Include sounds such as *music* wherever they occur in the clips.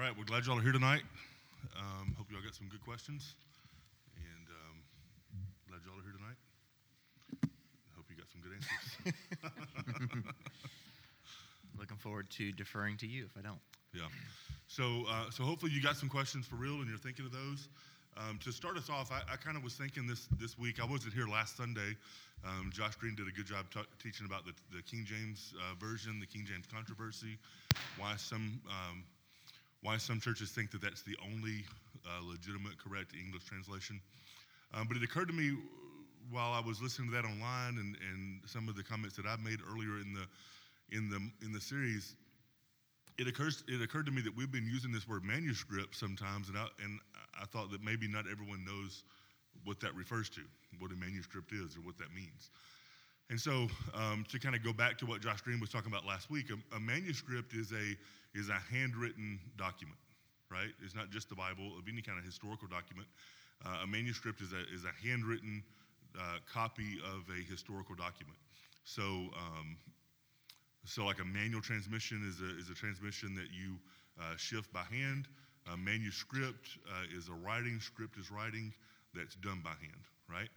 All right, we're glad y'all are here tonight. Um, hope y'all got some good questions, and um, glad y'all are here tonight. Hope you got some good answers. *laughs* Looking forward to deferring to you if I don't. yeah. So, uh, so hopefully you got some questions for real, and you're thinking of those. Um, to start us off, I, I kind of was thinking this this week. I wasn't here last Sunday. Um, Josh Green did a good job ta- teaching about the, the King James uh, version, the King James controversy, why some um, why some churches think that that's the only uh, legitimate, correct English translation. Um, but it occurred to me while I was listening to that online and, and some of the comments that I've made earlier in the in the in the series, it occurs it occurred to me that we've been using this word manuscript sometimes, and I, and I thought that maybe not everyone knows what that refers to, what a manuscript is, or what that means. And so, um, to kind of go back to what Josh Green was talking about last week, a, a manuscript is a is a handwritten document, right? It's not just the Bible of any kind of historical document. Uh, a manuscript is a is a handwritten uh, copy of a historical document. So, um, so like a manual transmission is a is a transmission that you uh, shift by hand. A manuscript uh, is a writing. Script is writing that's done by hand, right?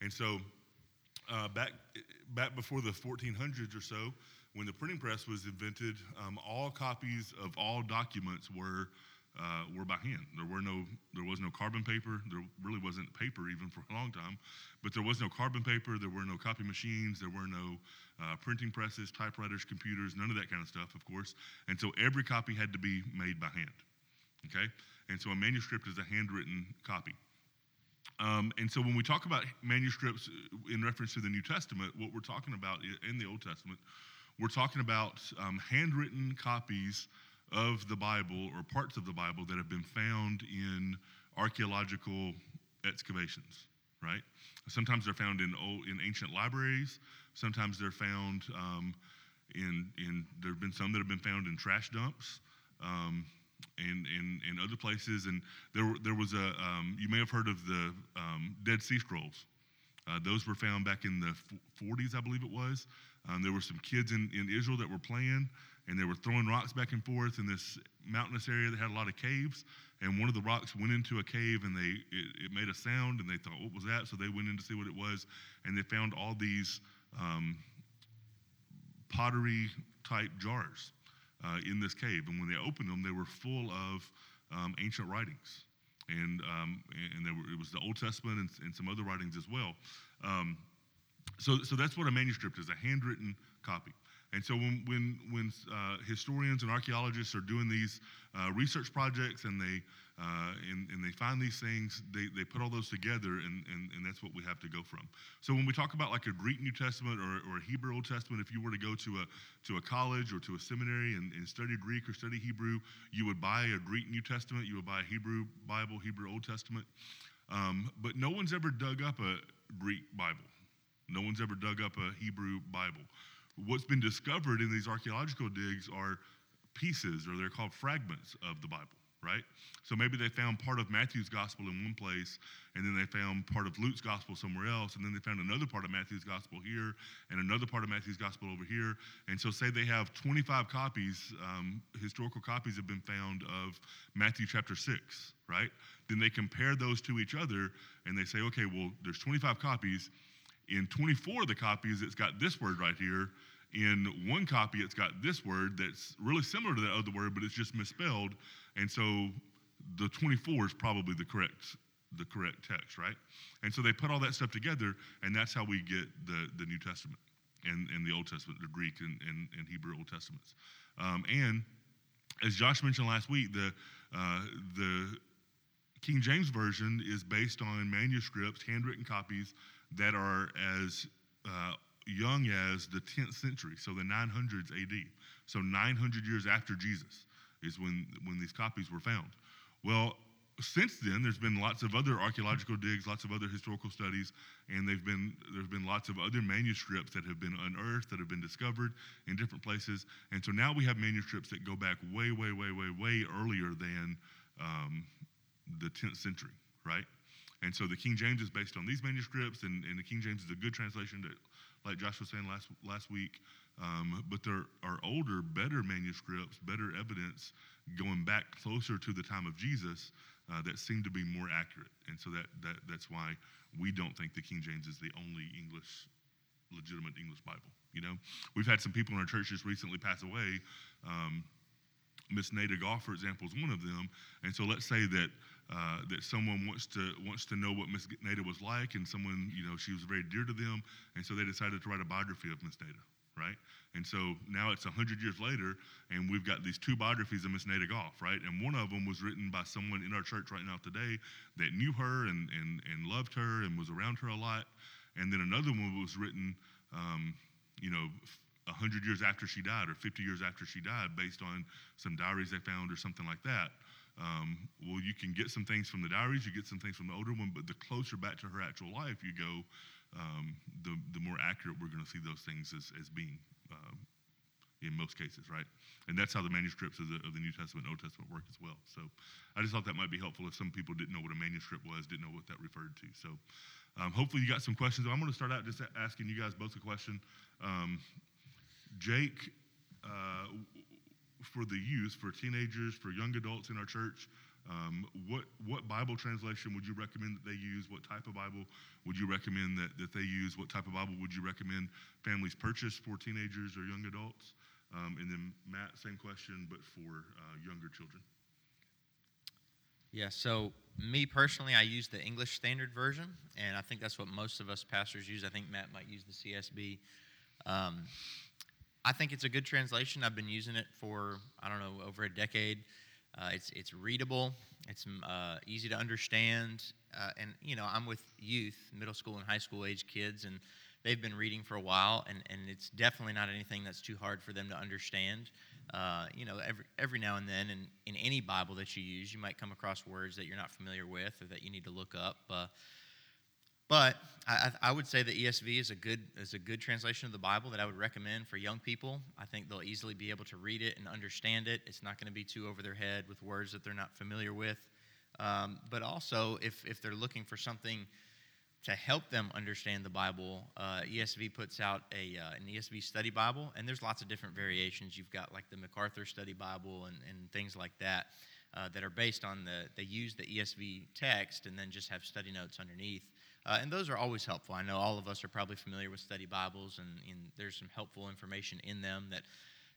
And so uh, back back before the 1400s or so, when the printing press was invented, um, all copies of all documents were uh, were by hand. There were no there was no carbon paper. There really wasn't paper even for a long time, but there was no carbon paper. There were no copy machines. There were no uh, printing presses, typewriters, computers, none of that kind of stuff, of course. And so every copy had to be made by hand. Okay, and so a manuscript is a handwritten copy. Um, and so when we talk about manuscripts uh, in reference to the New Testament, what we're talking about in the Old Testament, we're talking about um, handwritten copies of the Bible or parts of the Bible that have been found in archaeological excavations, right? Sometimes they're found in old, in ancient libraries. Sometimes they're found um, in in there have been some that have been found in trash dumps. Um, and in, in other places. And there, there was a, um, you may have heard of the um, Dead Sea Scrolls. Uh, those were found back in the 40s, I believe it was. Um, there were some kids in, in Israel that were playing, and they were throwing rocks back and forth in this mountainous area that had a lot of caves. And one of the rocks went into a cave, and they it, it made a sound, and they thought, "What was that?" So they went in to see what it was, and they found all these um, pottery type jars uh, in this cave. And when they opened them, they were full of um, ancient writings. And, um, and were, it was the Old Testament and, and some other writings as well. So, so that's what a manuscript is a handwritten copy. And so when, when, when uh, historians and archaeologists are doing these uh, research projects and they, uh, and, and they find these things, they, they put all those together and, and, and that's what we have to go from. So when we talk about like a Greek New Testament or, or a Hebrew Old Testament, if you were to go to a, to a college or to a seminary and, and study Greek or study Hebrew, you would buy a Greek New Testament, you would buy a Hebrew Bible, Hebrew Old Testament. Um, but no one's ever dug up a Greek Bible. No one's ever dug up a Hebrew Bible what's been discovered in these archaeological digs are pieces, or they're called fragments of the Bible, right? So maybe they found part of Matthew's gospel in one place, and then they found part of Luke's gospel somewhere else, and then they found another part of Matthew's gospel here, and another part of Matthew's gospel over here. And so, say they have 25 copies, um, historical copies have been found of Matthew chapter 6, right? Then they compare those to each other, and they say, okay, well, there's 25 copies in 24 of the copies, it's got this word right here. In one copy, it's got this word that's really similar to that other word, but it's just misspelled. And so the 24 is probably the correct the correct text, right? And so they put all that stuff together, and that's how we get the, the New Testament and, and the Old Testament, the Greek and, and, and Hebrew Old Testaments. Um, and as Josh mentioned last week, the, uh, the King James Version is based on manuscripts, handwritten copies that are as uh, young as the 10th century, so the 900s AD. So 900 years after Jesus is when, when these copies were found. Well, since then, there's been lots of other archaeological digs, lots of other historical studies, and they've been there's been lots of other manuscripts that have been unearthed, that have been discovered in different places, and so now we have manuscripts that go back way, way, way, way, way earlier than um, the 10th century, right? And so the King James is based on these manuscripts, and, and the King James is a good translation that, like Josh was saying last last week, Um, but there are older, better manuscripts, better evidence going back closer to the time of Jesus uh, that seem to be more accurate. And so that, that, that's why we don't think the King James is the only English, legitimate English Bible. You know, we've had some people in our church just recently pass away. Um, Miss Nada Goff, for example, is one of them. And so let's say that uh, that someone wants to wants to know what Miss Nada was like, and someone you know she was very dear to them, and so they decided to write a biography of Miss Nada, right? And so now it's hundred years later, and we've got these two biographies of Miss Nada Goff, right? And one of them was written by someone in our church right now today that knew her and and and loved her and was around her a lot, and then another one was written, um, you know. 100 years after she died or 50 years after she died based on some diaries they found or something like that um, well, you can get some things from the diaries, you get some things from the older one, but the closer back to her actual life you go, um, the, the more accurate we're going to see those things as, as being um, in most cases, right? And that's how the manuscripts of the, of the New Testament and Old Testament work as well. So I just thought that might be helpful if some people didn't know what a manuscript was, didn't know what that referred to. So um, hopefully you got some questions. I'm going to start out just asking you guys both a question. Um, Jake, uh, for the youth, for teenagers, for young adults in our church, um, what, what Bible translation would you recommend that they use? What type of Bible would you recommend that, that they use? What type of Bible would you recommend families purchase for teenagers or young adults? Um, and then, Matt, same question, but for uh, younger children. Yeah, so me personally, I use the English Standard Version, and I think that's what most of us pastors use. I think Matt might use the CSB. Um, I think it's a good translation. I've been using it for I don't know over a decade. Uh, it's it's readable. It's mm, uh, easy to understand. Uh, and you know, I'm with youth, middle school and high school age kids, and they've been reading for a while, and, and it's definitely not anything that's too hard for them to understand. Uh, you know, every every now and then, in, in any Bible that you use, you might come across words that you're not familiar with or that you need to look up. But I, I, would say the ESV is a good is a good translation of the Bible that I would recommend for young people. I think they'll easily be able to read it and understand it. It's not going to be too over their head with words that they're not familiar with. Um, but also, if if they're looking for something to help them understand the Bible, uh, ESV puts out a uh, an ESV study Bible, and there's lots of different variations. You've got like the MacArthur Study Bible and, and things like that uh, that are based on the they use the ESV text and then just have study notes underneath. Uh, and those are always helpful. I know all of us are probably familiar with study Bibles, and, and, there's some helpful information in them that,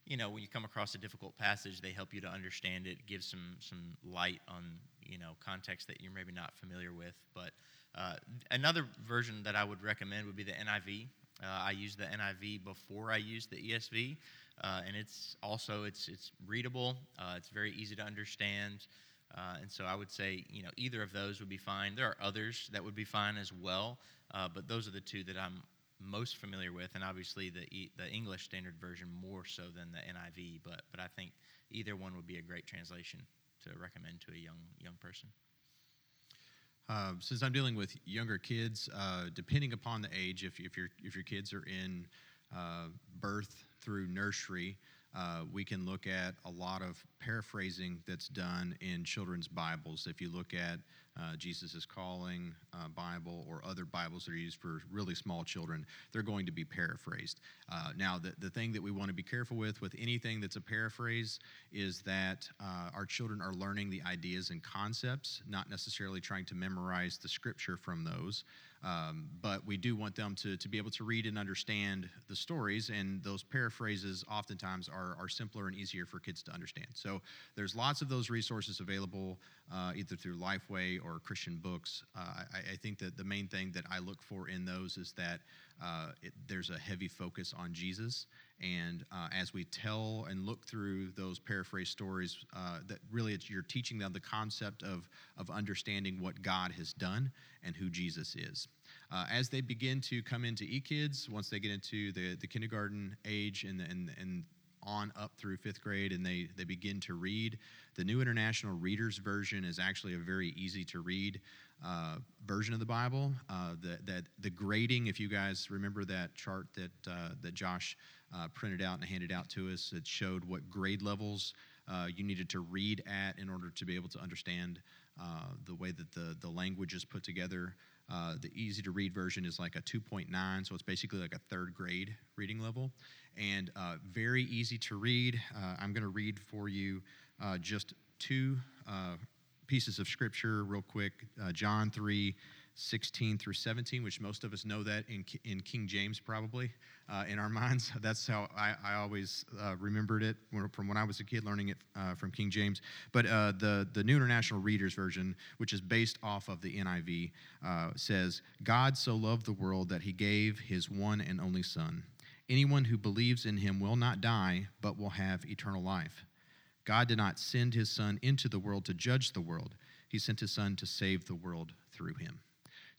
you know, when you come across a difficult passage, they help you to understand it, give some some light on you know context that you're maybe not familiar with. But uh, another version that I would recommend would be the NIV. Uh, I use the NIV before I use the ESV, uh, and it's also it's it's readable. Uh, it's very easy to understand. Uh, and so I would say, you know, either of those would be fine. There are others that would be fine as well, uh, but those are the two that I'm most familiar with, and obviously the e- the English Standard Version more so than the NIV. But but I think either one would be a great translation to recommend to a young young person. Uh, since I'm dealing with younger kids, uh, depending upon the age, if, if your if your kids are in uh, birth through nursery, uh, we can look at a lot of paraphrasing that's done in children's Bibles. If you look at uh, Jesus is Calling uh, Bible or other Bibles that are used for really small children, they're going to be paraphrased. Uh, now, the, the thing that we want to be careful with with anything that's a paraphrase is that uh, our children are learning the ideas and concepts, not necessarily trying to memorize the scripture from those. Um, but we do want them to, to be able to read and understand the stories, and those paraphrases oftentimes are, are simpler and easier for kids to understand. So there's lots of those resources available uh, either through Lifeway or Christian books. Uh, I, I, think that the main thing that I look for in those is that uh, it, there's a heavy focus on Jesus. And uh, as we tell and look through those paraphrase stories, uh, that really you're teaching them the concept of, of understanding what God has done and who Jesus is. Uh, as they begin to come into e-kids, once they get into the, the kindergarten age and, and, and on up through fifth grade and they, they begin to read. The New International Reader's Version is actually a very easy to read uh, version of the Bible. Uh, the, that the grading, if you guys remember that chart that, uh, that Josh uh, printed out and handed out to us, it showed what grade levels uh, you needed to read at in order to be able to understand uh, the way that the, the language is put together. Uh, the easy to read version is like a 2.9, so it's basically like a third grade reading level, and uh, very easy to read. Uh, I'm going to read for you uh, just two pieces of scripture real quick. John 3. 16 through 17, which most of us know that in, in King James, probably uh, in our *laughs* minds. That's how I, I always uh, remembered it from when I was a kid, learning it uh, from King James. But uh, the, the New International Reader's Version, which is based off of the NIV, uh, says, God so loved the world that he gave his one and only Son. Anyone who believes in him will not die, but will have eternal life. God did not send his Son into the world to judge the world, he sent his Son to save the world through him.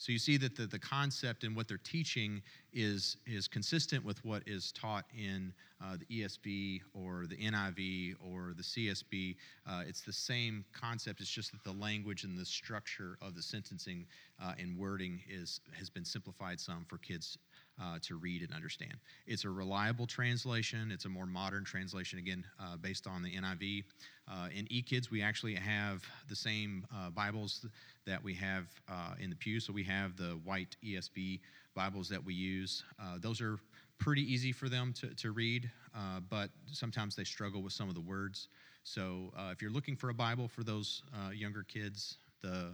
So you see that the, the concept and what they're teaching is, is consistent with what is taught in uh, the ESV or the NIV or the CSB. Uh, it's the same concept, it's just that the language and the structure of the sentencing uh, and wording is, has been simplified some for kids uh, to read and understand. It's a reliable translation. It's a more modern translation, again, uh, based on the NIV. Uh, in eKids, we actually have the same uh, Bibles that we have uh, in the pew. So we have the white ESV Bibles that we use. Uh, those are pretty easy for them to, to read, but sometimes they struggle with some of the words. So if you're looking for a Bible for those younger kids, the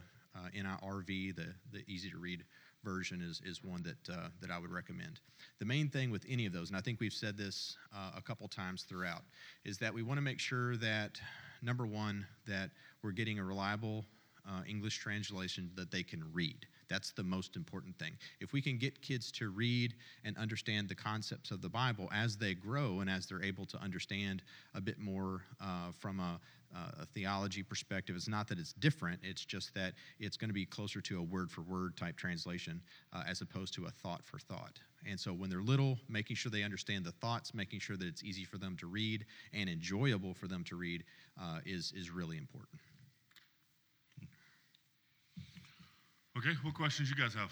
NIRV, the, the easy to read version is, is one that, uh, that I would recommend. The main thing with any of those, and I think we've said this uh, a couple times throughout, is that we want to make sure that, number one, that we're getting a reliable uh, English translation that they can read. That's the most important thing. If we can get kids to read and understand the concepts of the Bible as they grow and as they're able to understand a bit more uh, from a, uh, a, theology perspective, it's not that it's different, it's just that it's going to be closer to a word for word type translation uh, as opposed to a thought for thought. And so when they're little, making sure they understand the thoughts, making sure that it's easy for them to read and enjoyable for them to read uh, is, is really important. Okay, what questions you guys have?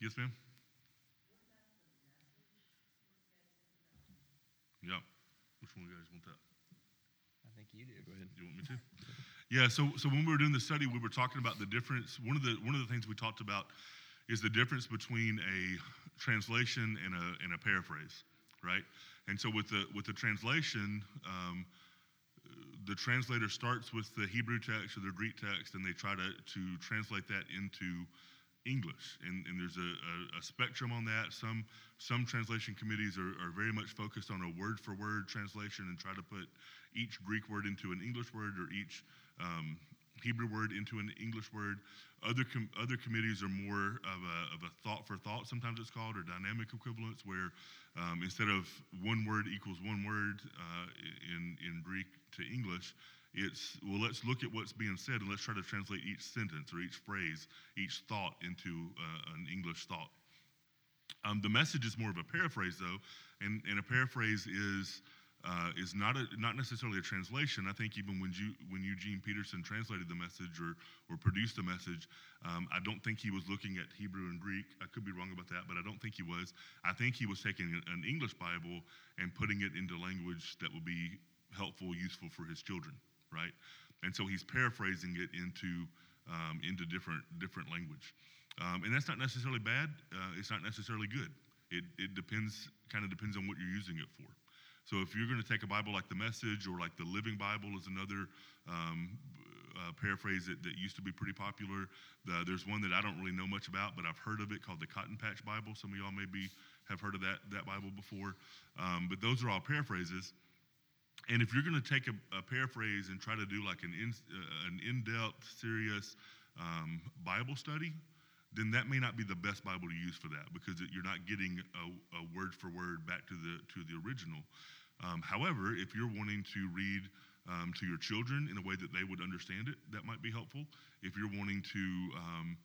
Yes, ma'am? Yeah. Which one of you guys want that? I think you do. Go ahead. You want me to? Yeah, so so when we were doing the study, we were talking about the difference. One of the one of the things we talked about is the difference between a translation and a and a paraphrase, right? And so with the with the translation, um, the translator starts with the Hebrew text or the Greek text, and they try to to translate that into English. And, and there's a, a, a, spectrum on that. Some some translation committees are, are very much focused on a word for word translation and try to put each Greek word into an English word or each um, Hebrew word into an English word. Other com- other committees are more of a, of a thought for thought, sometimes it's called, or dynamic equivalence, where um, instead of one word equals one word uh, in in Greek to English, it's well let's look at what's being said and let's try to translate each sentence or each phrase, each thought into uh, an English thought. Um, the message is more of a paraphrase, though, and, and a paraphrase is uh, is not a, not necessarily a translation. I think even when when Eugene Peterson translated the message or or produced the message, um, I don't think he was looking at Hebrew and Greek. I could be wrong about that, but I don't think he was. I think he was taking an English Bible and putting it into language that would be helpful, useful for his children, right? And so he's paraphrasing it into um, into different different language, um, and that's not necessarily bad. Uh, it's not necessarily good. It it depends, kind of depends on what you're using it for. So if you're going to take a Bible like the Message or like the Living Bible is another um, uh, paraphrase that, that used to be pretty popular. The, there's one that I don't really know much about, but I've heard of it called the Cotton Patch Bible. Some of y'all maybe have heard of that, that Bible before. Um, but those are all paraphrases. And if you're going to take a, a, paraphrase and try to do like an, in, uh, an in-depth, serious um, Bible study, then that may not be the best Bible to use for that because it, you're not getting a, a, word for word back to the to the original. Um, however, if you're wanting to read um, to your children in a way that they would understand it, that might be helpful. If you're wanting to, um,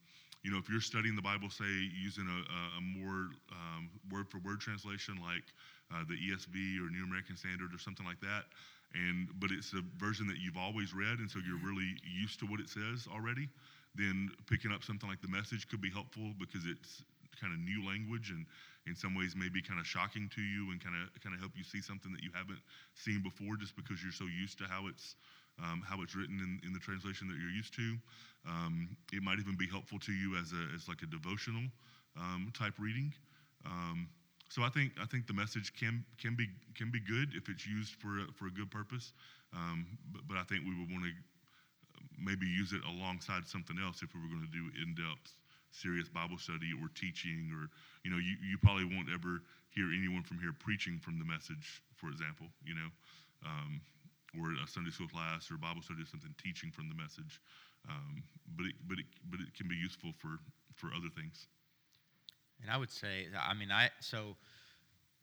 you know, if you're studying the Bible, say using a, a more um, word for word translation like uh, the ESV or New American Standard or something like that, and but it's a version that you've always read, and so you're really used to what it says already then picking up something like the message could be helpful because it's kind of new language and in some ways maybe kind of shocking to you and kind of kind of help you see something that you haven't seen before just because you're so used to how it's um, how it's written in, in the translation that you're used to. Um, it might even be helpful to you as a as like a devotional um, type reading. So I think I think the message can can be can be good if it's used for a, for a good purpose. Um, but, but I think we would want to maybe use it alongside something else if we were going to do in depth serious Bible study or teaching, or you know, you, you probably won't ever hear anyone from here preaching from the message, for example, you know, um, or a Sunday school class or Bible study or something teaching from the message. Um, but it, but it, but it can be useful for for other things. And I would say, I mean, I so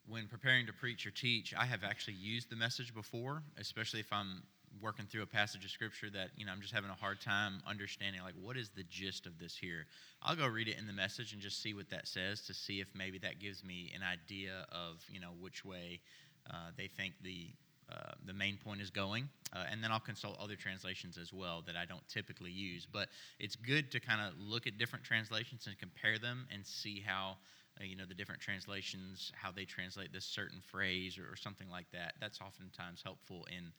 when preparing to preach or teach, I have actually used the message before, especially if I'm working through a passage of scripture that you know I'm just having a hard time understanding like what is the gist of this here? I'll go read it in the message and just see what that says to see if maybe that gives me an idea of you know which way uh, they think the uh, the main point is going uh, and then I'll consult other translations as well that I don't typically use but it's good to kind of look at different translations and compare them and see how uh, you know the different translations how they translate this certain phrase or, or something like that that's oftentimes helpful in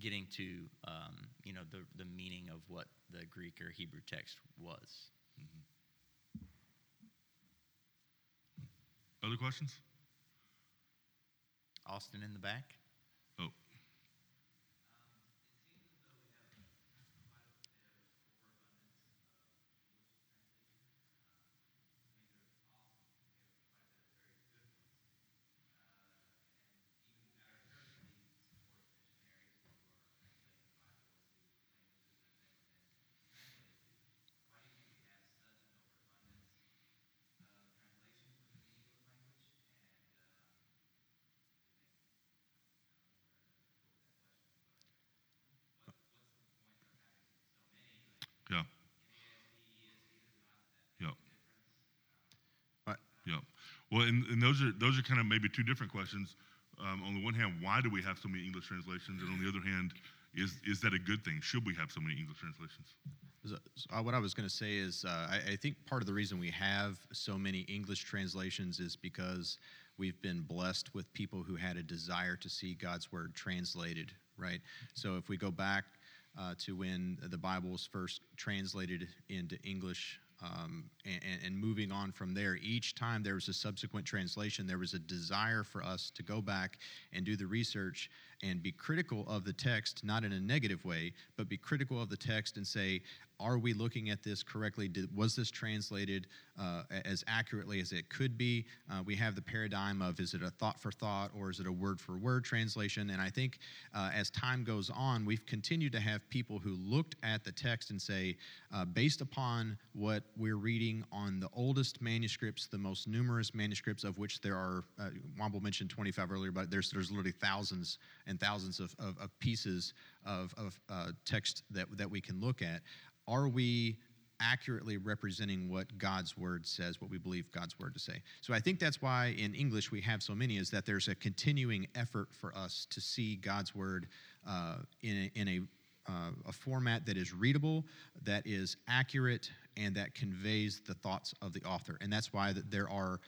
getting to um, you know the, the meaning of what the Greek or Hebrew text was. Mm-hmm. Other questions? Austin in the back. Yeah. Yeah. Right. Yeah. Well, and, and those are those are kind of maybe two different questions. Um, on the one hand, why do we have so many English translations? And on the other hand, is is that a good thing? Should we have so many English translations? So, uh, what I was going to say is, uh, I, I, think part of the reason we have so many English translations is because we've been blessed with people who had a desire to see God's word translated, right? So if we go back uh, to when the Bible was first translated into English um, and, and, moving on from there. Each time there was a subsequent translation, there was a desire for us to go back and do the research and be critical of the text, not in a negative way, but be critical of the text and say, are we looking at this correctly? Did, was this translated uh, as accurately as it could be? Uh, we have the paradigm of is it a thought for thought or is it a word for word translation? And I think uh, as time goes on, we've continued to have people who looked at the text and say, uh, based upon what we're reading on the oldest manuscripts, the most numerous manuscripts of which there are, uh, Womble mentioned 25 earlier, but there's, there's literally thousands and thousands of, of, of pieces of, of uh, text that, that we can look at are we accurately representing what God's word says, what we believe God's word to say. So I think that's why in English we have so many, is that there's a continuing effort for us to see God's word uh, in a, in a, uh, a format that is readable, that is accurate, and that conveys the thoughts of the author. And that's why there are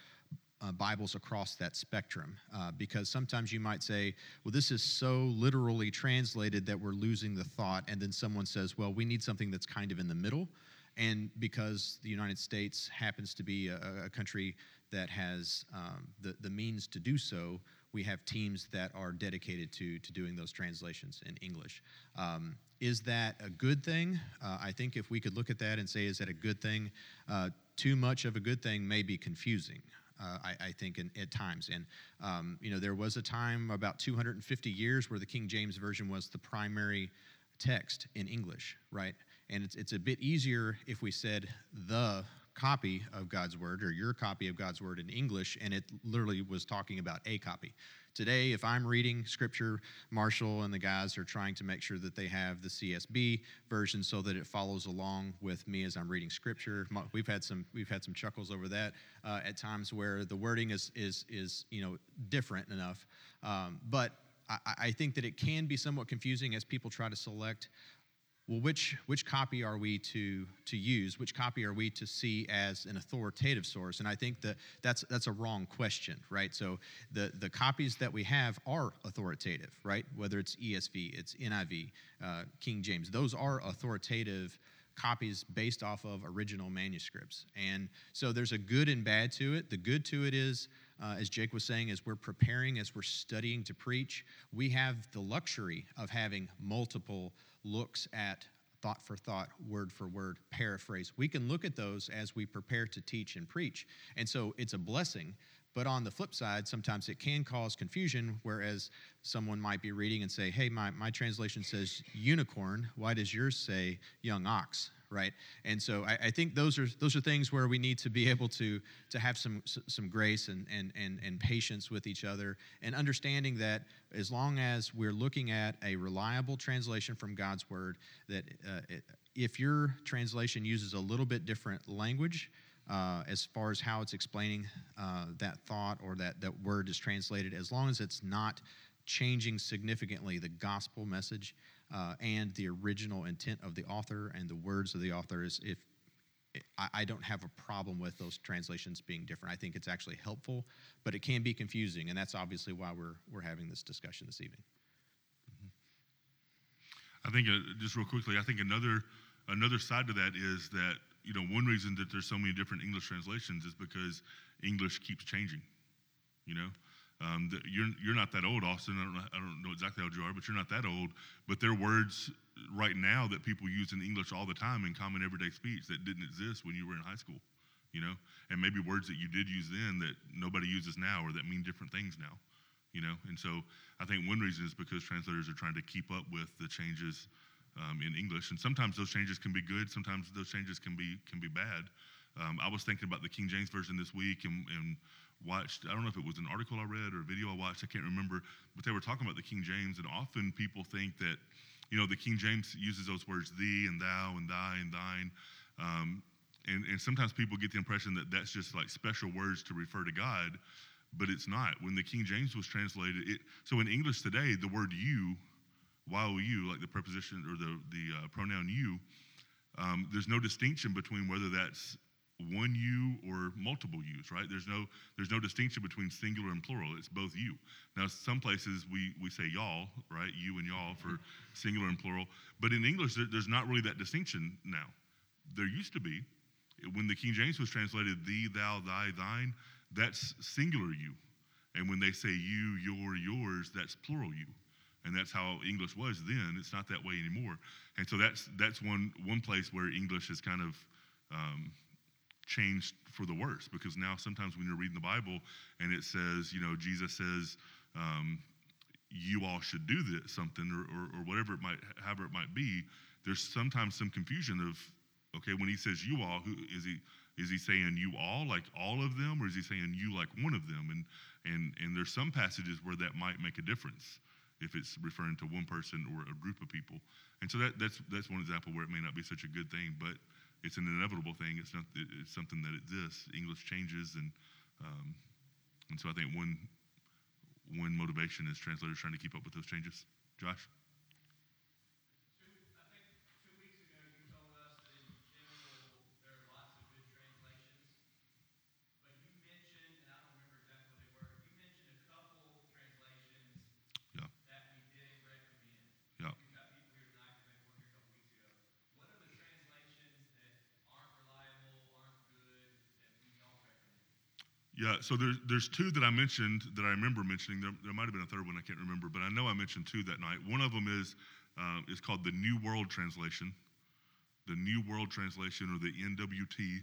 uh, Bibles across that spectrum. Uh, because sometimes you might say, well, this is so literally translated that we're losing the thought. And then someone says, well, we need something that's kind of in the middle. And because the United States happens to be a, a country that has um, the, the means to do so, we have teams that are dedicated to, to doing those translations in English. Um, is that a good thing? Uh, I think if we could look at that and say, is that a good thing? Uh, too much of a good thing may be confusing uh, I, I, think, in, at times. And, um, you know, there was a time about 250 years where the King James Version was the primary text in English, right? And it's, it's a bit easier if we said the copy of God's Word or your copy of God's Word in English, and it literally was talking about a copy. Today, if I'm reading scripture, Marshall and the guys are trying to make sure that they have the CSB version so that it follows along with me as I'm reading scripture. We've had some we've had some chuckles over that uh, at times where the wording is is is you know different enough, um, but I, I think that it can be somewhat confusing as people try to select well, which, which copy are we to, to use? Which copy are we to see as an authoritative source? And I think that that's, that's a wrong question, right? So the, the copies that we have are authoritative, right? Whether it's ESV, it's NIV, uh, King James, those are authoritative copies based off of original manuscripts. And so there's a good and bad to it. The good to it is, uh, as Jake was saying, as we're preparing, as we're studying to preach, we have the luxury of having multiple looks at thought for thought, word for word, paraphrase. We can look at those as we prepare to teach and preach. And so it's a blessing. But on the flip side, sometimes it can cause confusion, whereas someone might be reading and say, hey, my, my translation says unicorn. Why does yours say young ox? Right? And so I, I, think those are those are things where we need to be *laughs* able to to have some some grace and and and, and patience with each other, and understanding that as long as we're looking at a reliable translation from God's word, that uh, if your translation uses a little bit different language. Uh, as far as how it's explaining uh, that thought or that, that word is translated, as long as it's not changing significantly the gospel message, uh, and the original intent of the author and the words of the author is if I, don't have a problem with those translations being different. I think it's actually helpful, but it can be confusing, and that's obviously why we're we're having this discussion this evening. I think uh, just real quickly, I think another another side to that is that you know one reason that there's so many different English translations is because English keeps changing. You know, um, you're you're not that old, Austin. I don't know, I don't know exactly how old you are, but you're not that old. But there are words right now that people use in English all the time in common everyday speech that didn't exist when you were in high school. You know, and maybe words that you did use then that nobody uses now or that mean different things now. You know, and so I think one reason is because translators are trying to keep up with the changes um, in English, and sometimes those changes can be good, sometimes those changes can be can be bad. Um, I was thinking about the King James version this week, and, and watched, I don't know if it was an article I read or a video I watched, I can't remember, but they were talking about the King James, and often people think that, you know, the King James uses those words thee and thou and thy and thine. Um, and, and sometimes people get the impression that that's just like special words to refer to God, but it's not. When the King James was translated, it, so in English today, the word you, wow Y-O-U, like the preposition or the, the uh, pronoun you, um, there's no distinction between whether that's one you or multiple yous, right? There's no there's no distinction between singular and plural. It's both you. Now, some places we we say y'all, right? You and y'all for *laughs* singular and plural. But in English, there, there's not really that distinction now. There used to be. When the King James was translated, thee, thou, thy, thine, that's singular you. And when they say you, your, yours, that's plural you. And that's how English was then. It's not that way anymore. And so that's that's one one place where English is kind of um, changed for the worse because now sometimes when you're reading the Bible and it says, you know, Jesus says, um, you all should do this something or, or, or, whatever it might, however it might be, there's sometimes some confusion of, okay, when he says you all, who is he? Is he saying you all, like all of them, or is he saying you like one of them? And and and there's some passages where that might make a difference if it's referring to one person or a group of people. And so that that's that's one example where it may not be such a good thing, but it's an inevitable thing. It's not. It's something that exists. English changes, and um, and so I think one one motivation is translators trying to keep up with those changes. Josh. Yeah, so there's there's two that I mentioned that I remember mentioning. There, there might have been a third one I can't remember, but I know I mentioned two that night. One of them is uh, is called the New World Translation, the New World Translation or the NWT,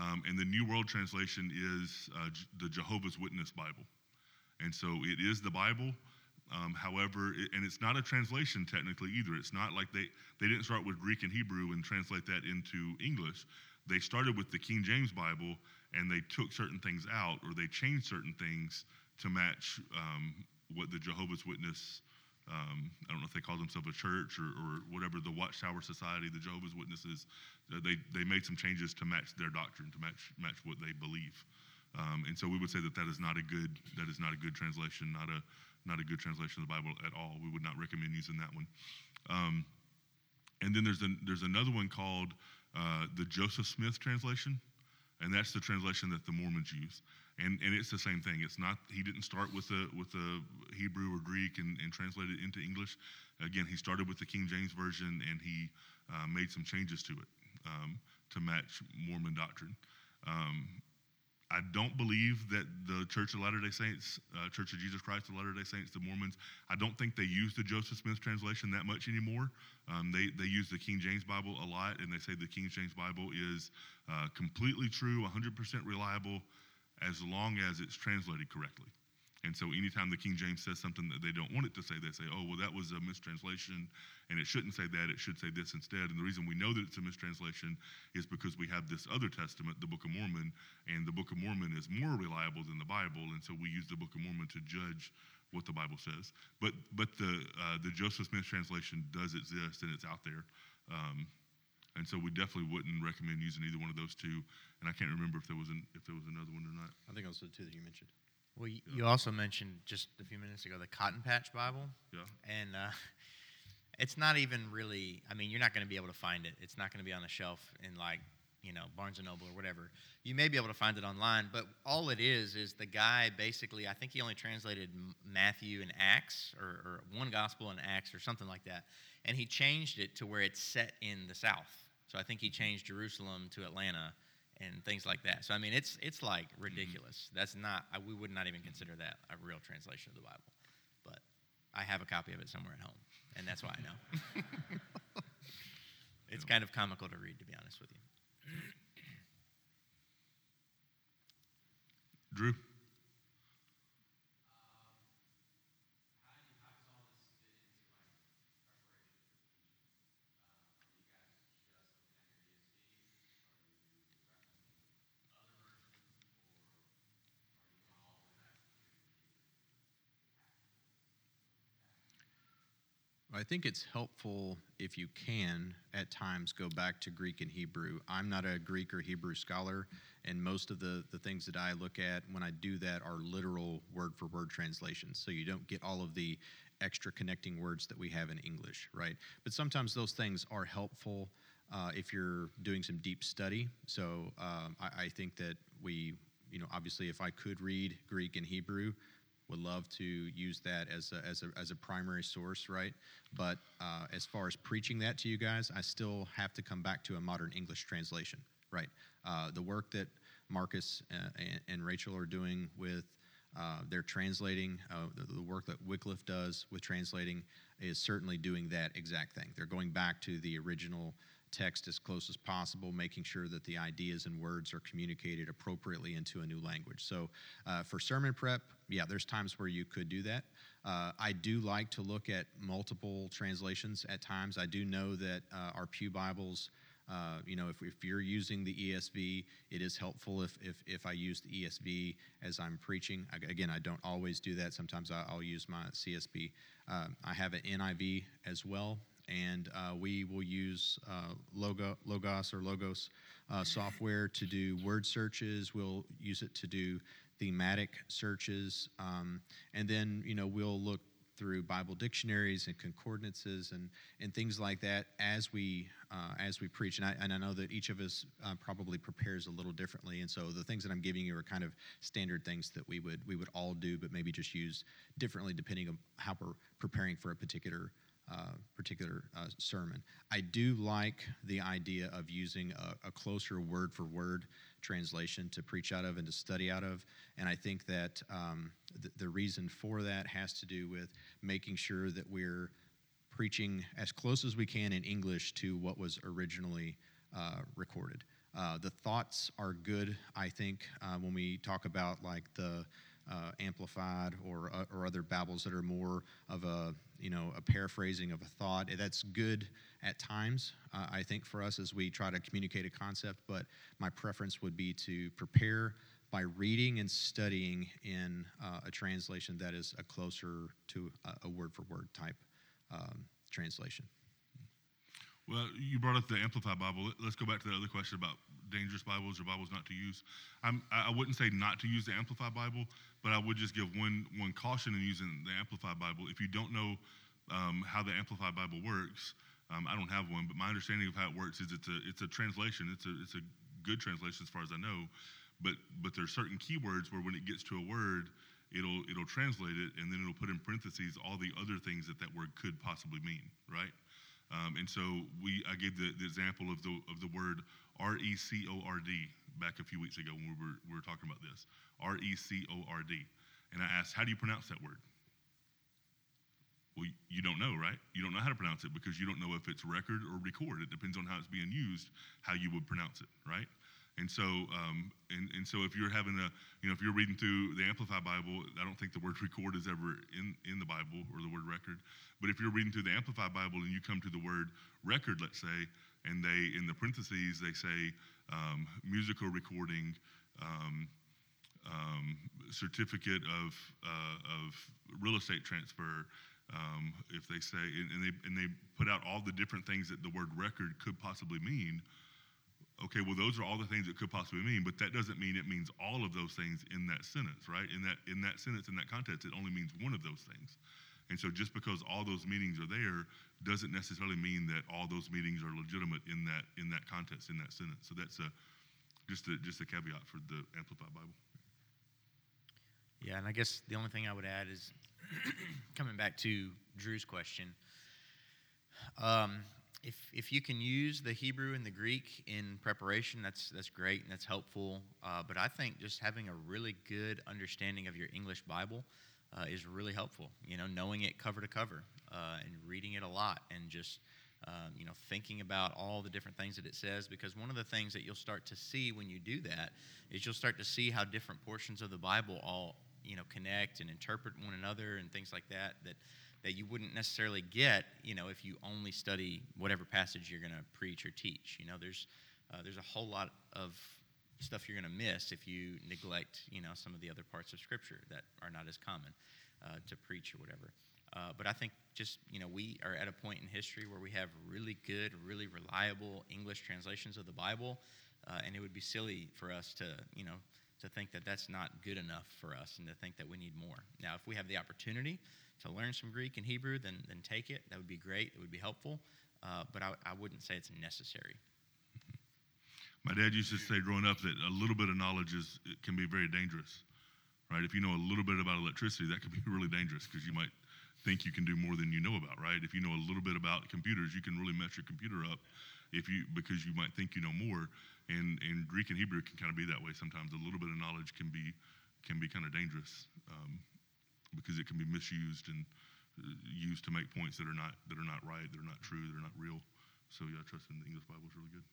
um, and the New World Translation is uh, the Jehovah's Witness Bible, and so it is the Bible. Um, however, it, and it's not a translation technically either. It's not like they they didn't start with Greek and Hebrew and translate that into English. They started with the King James Bible and they took certain things out or they changed certain things to match um, what the Jehovah's Witness, um, I don't know if they call themselves a church or, or, whatever, the Watchtower Society, the Jehovah's Witnesses, uh, they, they made some changes to match their doctrine, to match, match what they believe. Um, and so we would say that that is not a good that is not a good translation, not a not a good translation of the Bible at all. We would not recommend using that one. Um, and then there's there's another one called uh, the Joseph Smith translation, and that's the translation that the Mormons use. And, and it's the same thing. It's not he didn't start with the with the Hebrew or Greek and, and translate it into English. Again, he started with the King James version and he uh, made some changes to it um, to match Mormon doctrine. Um, I don't believe that the Church of Latter day Saints, uh, Church of Jesus Christ of Latter day Saints, the Mormons, I don't think they use the Joseph Smith translation that much anymore. Um, they, they use the King James Bible a lot, and they say the King James Bible is uh, completely true, 100% reliable, as long as it's translated correctly. And so anytime the King James says something that they don't want it to say, they say, oh, well, that was a mistranslation, and it shouldn't say that, it should say this instead. And the reason we know that it's a mistranslation is because we have this other testament, the Book of Mormon, and the Book of Mormon is more reliable than the Bible, and so we use the Book of Mormon to judge what the Bible says. But but the uh, the Joseph Smith translation does exist and it's out there. Um, and so we definitely wouldn't recommend using either one of those two. And I can't remember if there was an, if there was another one or not. I think those are the two that you mentioned. Well, you, you also mentioned just a few minutes ago the Cotton Patch Bible. Yeah. And uh, *laughs* it's not even really, I mean, you're not going to be able to find it. It's not going to be on the shelf in like, you know, Barnes and Noble or whatever. You may be able to find it online, but all it is is the guy basically, I think he only translated Matthew and Acts or, or one gospel and Acts or something like that. And he changed it to where it's set in the South. So I think he changed Jerusalem to Atlanta and things like that. So I mean, it's it's like mm-hmm. ridiculous. That's not I, we would not even mm-hmm. consider that a real translation of the Bible. But I have a copy of it somewhere at home, and that's why I know. *laughs* it's kind of comical to read, to be honest with you. Drew? I think it's helpful if you can at times go back to Greek and Hebrew. I'm not a Greek or Hebrew scholar, and most of the, the things that I look at when I do that are literal word for word translations. So you don't get all of the extra connecting words that we have in English, right? But sometimes those things are helpful uh, if you're doing some deep study. So um, I, I think that we, you know, obviously if I could read Greek and Hebrew, would love to use that as a, as a, as a primary source, right? But uh, as far as preaching that to you guys, I still have to come back to a modern English translation, right? Uh, the work that Marcus uh, and, and, Rachel are doing with uh, their translating, uh, the, the, work that Wycliffe does with translating is certainly doing that exact thing. They're going back to the original text as close as possible, making sure that the ideas and words are communicated appropriately into a new language. So, uh, for sermon prep, yeah, there's times where you could do that. Uh, I do like to look at multiple translations at times. I do know that uh, our Pew Bibles. Uh, you know, if, if you're using the ESV, it is helpful if, if, if I use the ESV as I'm preaching. Again, I don't always do that. Sometimes I'll use my CSB. Um, I have an NIV as well and uh, we will use uh, Logo, Logos or Logos uh, software to do word searches. We'll use it to do thematic searches, um, and then you know we'll look through Bible dictionaries and concordances and, and things like that as we uh, as we preach. And I, and I know that each of us uh, probably prepares a little differently. And so the things that I'm giving you are kind of standard things that we would we would all do, but maybe just use differently depending on how we're preparing for a particular uh, particular uh, sermon. I do like the idea of using a, a closer word for word translation to preach out of and to study out of. And I think that um, th- the reason for that has to do with making sure that we're preaching as close as we can in English to what was originally uh, recorded. Uh, the thoughts are good, I think, uh, when we talk about like the uh, amplified or or other babbles that are more of a you know a paraphrasing of a thought. That's good at times, uh, I think, for us as we try to communicate a concept. But my preference would be to prepare by reading and studying in uh, a translation that is a closer to a, word for word type um, translation. Well, you brought up the Amplified Bible. Let's go back to the other question about dangerous Bibles or Bibles not to use. I'm, I wouldn't say not to use the Amplified Bible, but I would just give one, one caution in using the Amplified Bible. If you don't know um, how the Amplified Bible works, Um, I don't have one, but my understanding of how it works is it's a it's a translation. It's a it's a good translation as far as I know, but but there are certain keywords where when it gets to a word, it'll it'll translate it and then it'll put in parentheses all the other things that that word could possibly mean, right? Um, and so we I gave the, the example of the of the word R E C O R D back a few weeks ago when we were we were talking about this R E C O R D, and I asked how do you pronounce that word? Well, you don't know, right? You don't know how to pronounce it because you don't know if it's record or record. It depends on how it's being used, how you would pronounce it, right? And so, um, and, and so if you're having a, you know, if you're reading through the Amplified Bible, I don't think the word record is ever in, in the Bible or the word record. But if you're reading through the Amplified Bible and you come to the word record, let's say, and they, in the parentheses, they say um, musical recording, um, um, certificate of, uh, of real estate transfer, um, if they say, and, and, they, and they put out all the different things that the word record could possibly mean, okay, well, those are all the things it could possibly mean, but that doesn't mean it means all of those things in that sentence, right? In that, in that sentence, in that context, it only means one of those things. And so just because all those meanings are there doesn't necessarily mean that all those meanings are legitimate in that, in that context, in that sentence. So that's a, just a, just a caveat for the Amplified Bible. Yeah, and I guess the only thing I would add is *clears throat* coming back to Drew's question. Um, if, if you can use the Hebrew and the Greek in preparation, that's, that's great and that's helpful. Uh, but I think just having a really good understanding of your English Bible uh, is really helpful. You know, knowing it cover to cover uh, and reading it a lot and just, um, you know, thinking about all the different things that it says. Because one of the things that you'll start to see when you do that is you'll start to see how different portions of the Bible all you know connect and interpret one another and things like that that that you wouldn't necessarily get you know if you only study whatever passage you're going to preach or teach you know there's uh, there's a whole lot of stuff you're going to miss if you neglect you know some of the other parts of scripture that are not as common uh, to preach or whatever uh, but i think just you know we are at a point in history where we have really good really reliable english translations of the bible uh, and it would be silly for us to you know to think that that's not good enough for us and to think that we need more. Now, if we have the opportunity to learn some Greek and Hebrew, then, then take it. That would be great. It would be helpful. Uh, but I, I wouldn't say it's necessary. My dad used to say growing up that a little bit of knowledge is can be very dangerous, right? If you know a little bit about electricity, that can be *laughs* really dangerous because you might think you can do more than you know about, right? If you know a little bit about computers, you can really mess your computer up if you because you might think you know more and and Greek and Hebrew can kind of be that way sometimes. A little bit of knowledge can be can be kind of dangerous um, because it can be misused and uh, used to make points that are not that are not right, that are not true, that are not real. So yeah, I trust in the English Bible is really good.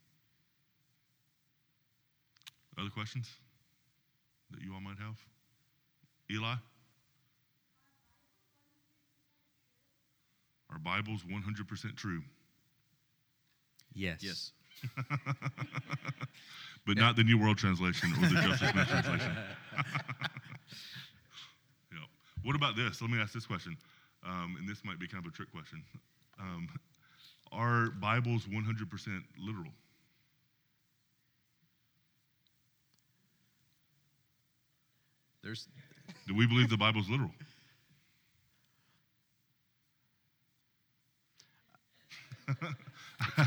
Other questions that you all might have? Eli? Are Bibles 100% true? Yes. Yes. *laughs* but not the New World Translation or the Joseph Smith Translation. *laughs* What about this? Let me ask this question, um, and this might be kind of a trick question. Um, are Bibles 100% literal? There's Do we believe the Bible's literal?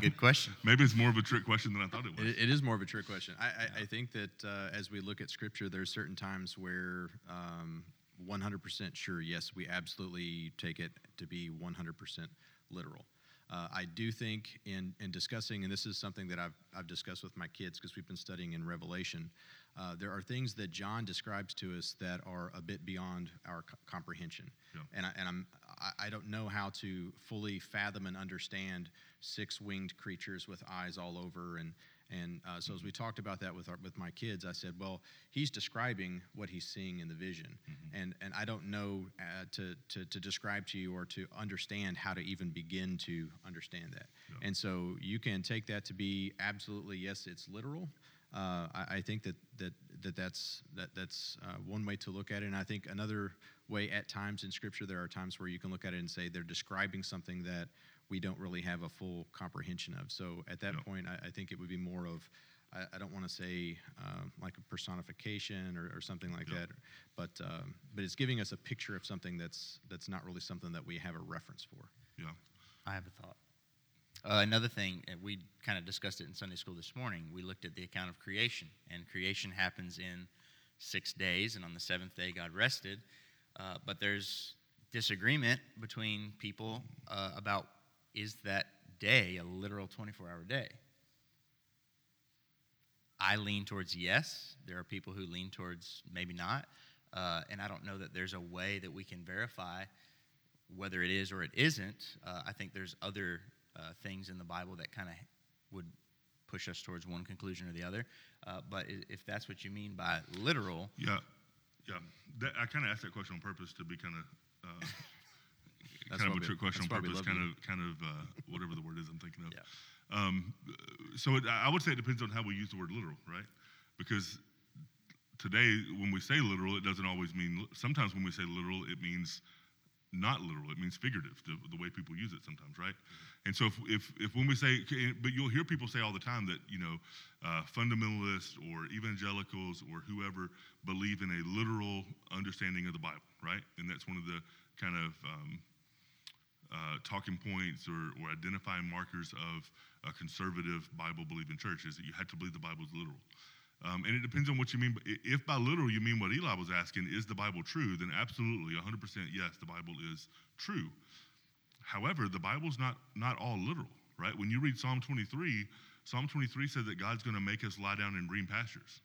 Good question. *laughs* Maybe it's more of a trick question than I thought it was. It, it is more of a trick question. I, I, I think that uh, as we look at Scripture, there are certain times where um, 100% sure, yes, we absolutely take it to be 100% literal. Uh, I do think in, in discussing, and this is something that I've, I've discussed with my kids because we've been studying in Revelation, uh, there are things that John describes to us that are a bit beyond our co- comprehension. Yeah. And, I, and I'm, I, I don't know how to fully fathom and understand six winged creatures with eyes all over. And, and uh, so, as we talked about that with, our, with my kids, I said, well, he's describing what he's seeing in the vision. Mm-hmm. And, and I don't know uh, to, to, to describe to you or to understand how to even begin to understand that. And so, you can take that to be absolutely, yes, it's literal. Uh, I, I think that, that, that that's, that, that's uh, one way to look at it. And I think another way at times in Scripture, there are times where you can look at it and say they're describing something that we don't really have a full comprehension of. So at that Yeah. point, I, I think it would be more of, I, I don't want to say um, like a personification or, or something like Yeah. that, but, um, but it's giving us a picture of something that's, that's not really something that we have a reference for. yeah. I have a thought. Uh, another thing, and we kind of discussed it in Sunday school this morning. We looked at the account of creation, and creation happens in six days, and on the seventh day, God rested. Uh, but there's disagreement between people uh, about is that day a literal 24 hour day? I lean towards yes. There are people who lean towards maybe not. Uh, and I don't know that there's a way that we can verify whether it is or it isn't. Uh, I think there's other uh, things in the Bible that kind of would push us towards one conclusion or the other. Uh, but if that's what you mean by literal. Yeah, yeah. That, I kind of asked that question on purpose to be kind of. Uh, kind of a trick question on purpose, kind of, kind of, uh, whatever the word is I'm thinking of. Yeah. Um, so it, I would say it depends on how we use the word literal, right? Because today, when we say literal, it doesn't always mean. Sometimes when we say literal, it means not literal. It means figurative, the, the way people use it sometimes, right? Mm-hmm. And so if, if, if, when we say, but you'll hear people say all the time that, you know, uh, fundamentalists or evangelicals or whoever believe in a literal understanding of the Bible, right? And that's one of the kind of um, uh, talking points or, or identifying markers of a conservative Bible believing church is that you have to believe the Bible is literal. Um, and it depends on what you mean. If by literal you mean what Eli was asking, is the Bible true? Then absolutely, 100% yes, the Bible is true. However, the Bible's not not all literal, right? When you read Psalm 23, Psalm 23 says that God's going to make us lie down in green pastures.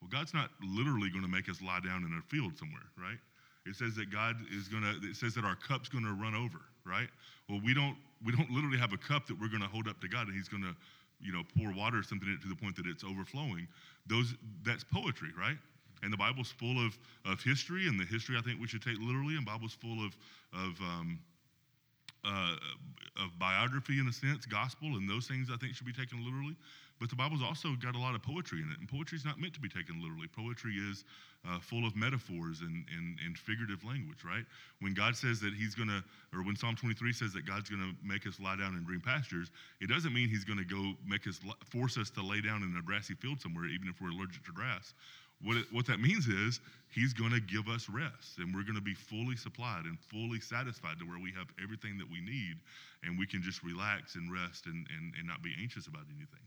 Well, God's not literally going to make us lie down in a field somewhere, right? It says that God is going to. It says that our cup's going to run over, right? Well, we don't. We don't literally have a cup that we're going to hold up to God, and He's going to, you know, pour water or something in to the point that it's overflowing. Those. That's poetry, right? And the Bible's full of of history, and the history I think we should take literally. And Bible's full of of um, uh, of biography in a sense, gospel, and those things I think should be taken literally. But the Bible's also got a lot of poetry in it, and poetry is not meant to be taken literally. Poetry is uh, full of metaphors and, and, and figurative language, right? When God says that He's going to, or when Psalm 23 says that God's going to make us lie down in green pastures, it doesn't mean He's going to go make us force us to lay down in a grassy field somewhere, even if we're allergic to grass. What, it, what that means is he's going to give us rest and we're going to be fully supplied and fully satisfied to where we have everything that we need and we can just relax and rest and, and, and not be anxious about anything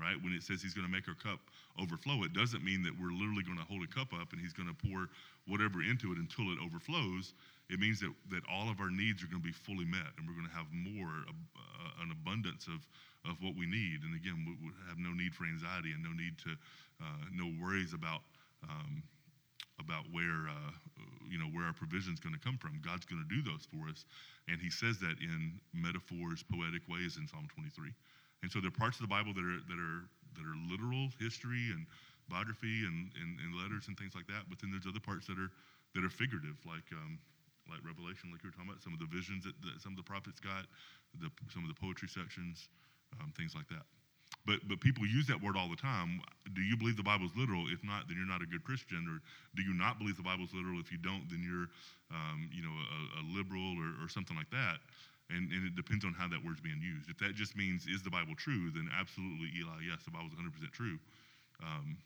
right when it says he's going to make our cup overflow it doesn't mean that we're literally going to hold a cup up and he's going to pour whatever into it until it overflows it means that, that all of our needs are going to be fully met and we're going to have more uh, an abundance of, of what we need and again we, we have no need for anxiety and no need to uh, no worries about um, about where uh, you know where our provision is going to come from. God's going to do those for us, and He says that in metaphors, poetic ways in Psalm 23. And so there are parts of the Bible that are that are that are literal history and biography and, and, and letters and things like that. But then there's other parts that are that are figurative, like um, like Revelation, like you were talking about, some of the visions that, that some of the prophets got, the, some of the poetry sections, um, things like that. But, but people use that word all the time. Do you believe the Bible's literal? If not, then you're not a good Christian. Or do you not believe the Bible's literal? If you don't, then you're, um, you know, a, a liberal or, or, something like that. And, and, it depends on how that word's being used. If that just means, is the Bible true, then absolutely, Eli, yes, the Bible's 100% true. Um,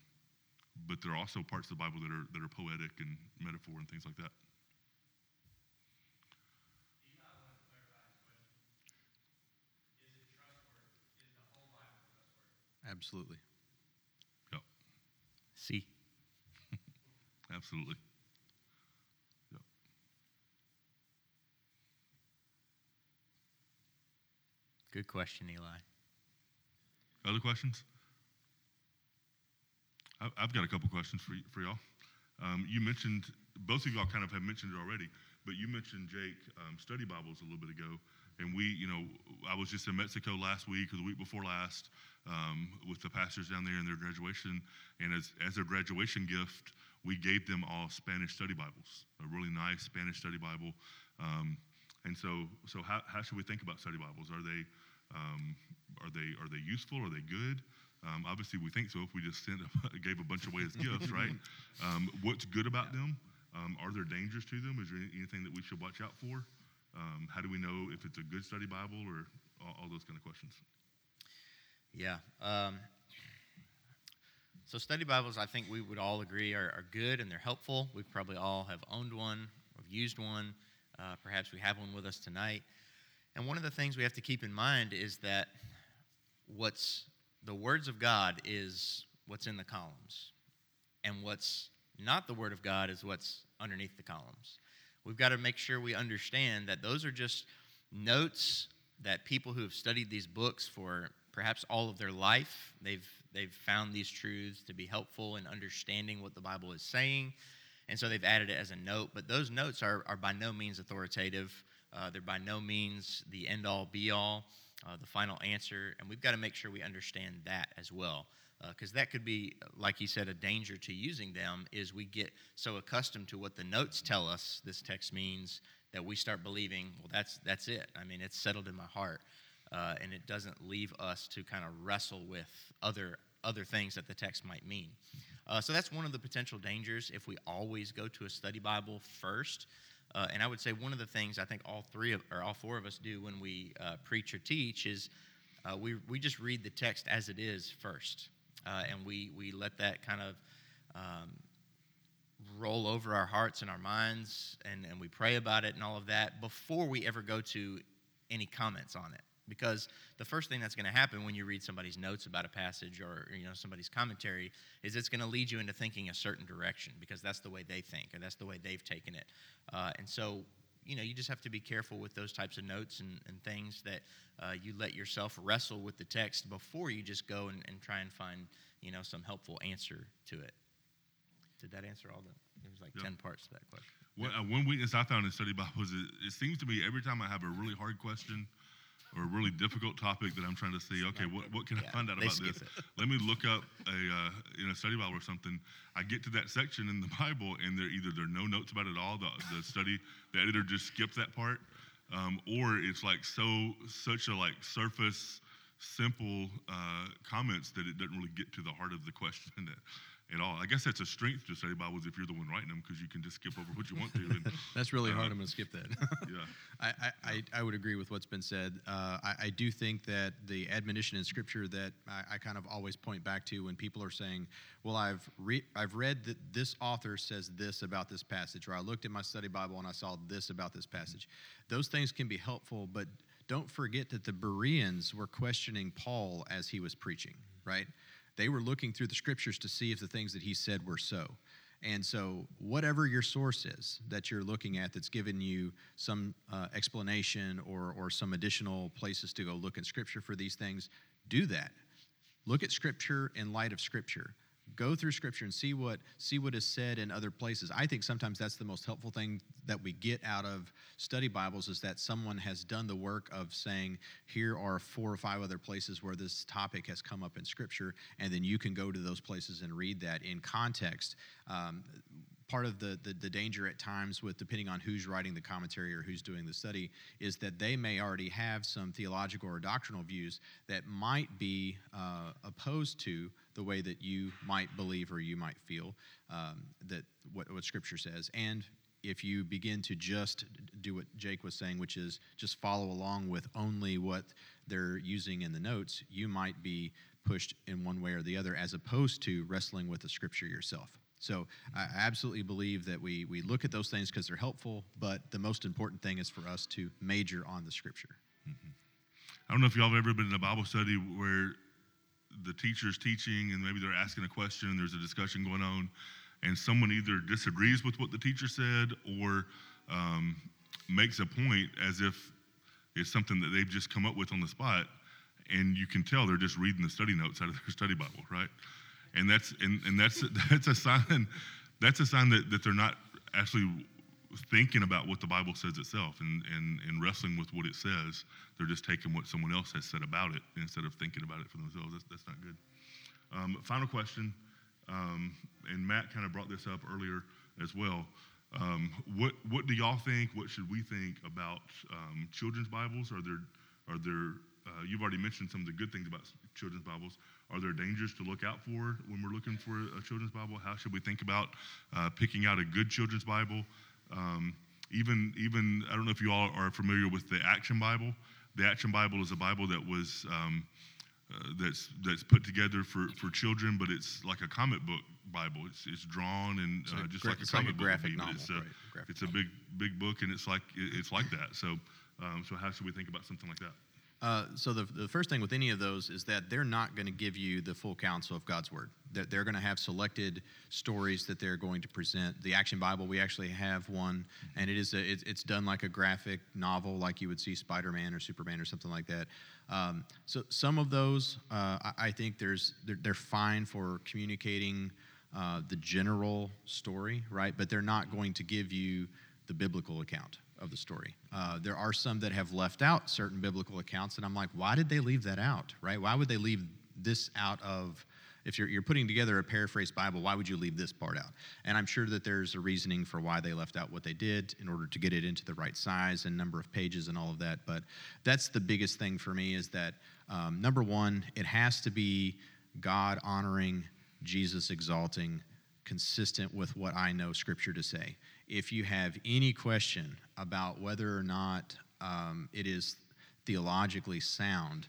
but there are also parts of the Bible that are, that are poetic and metaphor and things like that. Absolutely. Yep. See. *laughs* Absolutely. Good question, Eli. Other questions? I've got a couple questions for, for y'all. Um, you mentioned, both of y'all kind of have mentioned it already, but you mentioned, Jake, um, study Bibles a little bit ago. And we, you know, I was just in Mexico last week or the week before last um, with the pastors down there in their graduation. And as, as their graduation gift, we gave them all Spanish study Bibles, a really nice Spanish study Bible. Um, and so, so how, how should we think about study Bibles? Are they, um, are they, are they useful? Are they good? Um, obviously, we think so if we just sent a, *laughs* gave a bunch away as gifts, *laughs* right? Um, what's good about them? Um, are there dangers to them? Is there anything that we should watch out for? Um, how do we know if it's a good study Bible or all, all those kind of questions? Yeah. Um, so study Bibles, I think we would all agree are, are, good and they're helpful. We probably all have owned one, or used one. Uh, perhaps we have one with us tonight. And one of the things we have to keep in mind is that what's the words of God is what's in the columns, and what's not the word of God is what's underneath the columns. We've got to make sure we understand that those are just notes that people who have studied these books for perhaps all of their life, they've, they've found these truths to be helpful in understanding what the Bible is saying. And so they've added it as a note. But those notes are, are by no means authoritative. Uh, they're by no means the end all be all, uh, the final answer. And we've got to make sure we understand that as well. Because uh, that could be, like he said, a danger to using them is we get so accustomed to what the notes tell us this text means that we start believing, well, that's, that's it. I mean, it's settled in my heart. Uh, and it doesn't leave us to kind of wrestle with other, other things that the text might mean. Uh, so that's one of the potential dangers if we always go to a study Bible first. Uh, and I would say one of the things I think all three of, or all four of us do when we uh, preach or teach is uh, we, we just read the text as it is first. Uh, and we, we let that kind of um, roll over our hearts and our minds, and, and we pray about it and all of that before we ever go to any comments on it. Because the first thing that's going to happen when you read somebody's notes about a passage or you know somebody's commentary is it's going to lead you into thinking a certain direction because that's the way they think or that's the way they've taken it. Uh, and so you know you just have to be careful with those types of notes and, and things that uh, you let yourself wrestle with the text before you just go and, and try and find you know some helpful answer to it. Did that answer all the? There was like yep. ten parts to that question. Well, uh, one weakness I found in study Bible is it seems to me every time I have a really hard question or a really difficult topic that I'm trying to see, okay, what, what can yeah, I find out about this? It. Let me look up a uh, in a study Bible or something. I get to that section in the *laughs* Bible, and there either there are no notes about it at all. The, the study, the editor just skips that part, um, or it's like so such a like surface, simple uh, comments that it doesn't really get to the heart of the *laughs* question. That at all. I guess that's a strength to study Bibles if you're the one writing them because you can just skip over what you want to. And, *laughs* that's really uh, hard. I'm going to skip that. yeah. *laughs* I, I, I, would agree with what's been said. Uh, I, I, do think that the admonition in Scripture that I, I, kind of always point back to when people are saying, well, I've, re- I've read that this author says this about this passage, or I looked at my study Bible and I saw this about this passage. Those things can be helpful, but don't forget that the Bereans were questioning Paul as he was preaching, right? They were looking through the scriptures to see if the things that he said were so. And so, whatever your source is that you're looking at that's given you some uh, explanation or, or some additional places to go look in Scripture for these things, do that. Look at Scripture in light of Scripture go through scripture and see what see what is said in other places. I think sometimes that's the most helpful thing that we get out of study bibles is that someone has done the work of saying here are four or five other places where this topic has come up in scripture and then you can go to those places and read that in context. Um, part of the, the, the, danger at times with depending on who's writing the commentary or who's doing the study is that they may already have some theological or doctrinal views that might be uh, opposed to the way that you might believe or you might feel um, that what, what scripture says and if you begin to just do what jake was saying which is just follow along with only what they're using in the notes you might be pushed in one way or the other as opposed to wrestling with the scripture yourself so I absolutely believe that we, we look at those things because they're helpful, but the most important thing is for us to major on the scripture. Mm-hmm. I don't know if y'all have ever been in a Bible study where the teacher's teaching and maybe they're asking a question and there's a discussion going on, and someone either disagrees with what the teacher said or um, makes a point as if it's something that they've just come up with on the spot, and you can tell they're just reading the study notes out of their study Bible, right? and that's and, and that's *laughs* that's a sign that's a sign that, that they're not actually thinking about what the Bible says itself and, and, and wrestling with what it says. They're just taking what someone else has said about it instead of thinking about it for themselves. That's, that's not good. Um, final question, um, and Matt kind of brought this up earlier as well. Um, what what do y'all think? What should we think about um, children's Bibles? Are there are there uh, you've already mentioned some of the good things about children's Bibles. Are there dangers to look out for when we're looking for a children's Bible? How should we think about uh, picking out a good children's Bible? Um, even, even I don't know if you all are familiar with the Action Bible. The Action Bible is a Bible that was um, uh, that's that's put together for, for children, but it's like a comic book Bible. It's it's drawn and uh, just gra- like a it's like a comic book graphic but novel, It's a, right, graphic it's a big big book, and it's like it's like that. So um, so how should we think about something like that? Uh, so the, the first thing with any of those is that they're not going to give you the full counsel of God's word. They're, they're going to have selected stories that they're going to present. The Action Bible, we actually have one, and it is a, it's, it's done like a graphic novel, like you would see Spider-Man or Superman or something like that. Um, so some of those, uh, I, I think there's they're, they're fine for communicating uh, the general story, right? But they're not going to give you the biblical account of the story. Uh, there are some that have left out certain biblical accounts, and I'm like, why did they leave that out, right? Why would they leave this out of, if you're, you're putting together a paraphrased Bible, why would you leave this part out? And I'm sure that there's a reasoning for why they left out what they did in order to get it into the right size and number of pages and all of that. But that's the biggest thing for me is that, um, number one, it has to be God honoring, Jesus exalting, consistent with what I know Scripture to say. If you have any question about whether or not um, it is theologically sound,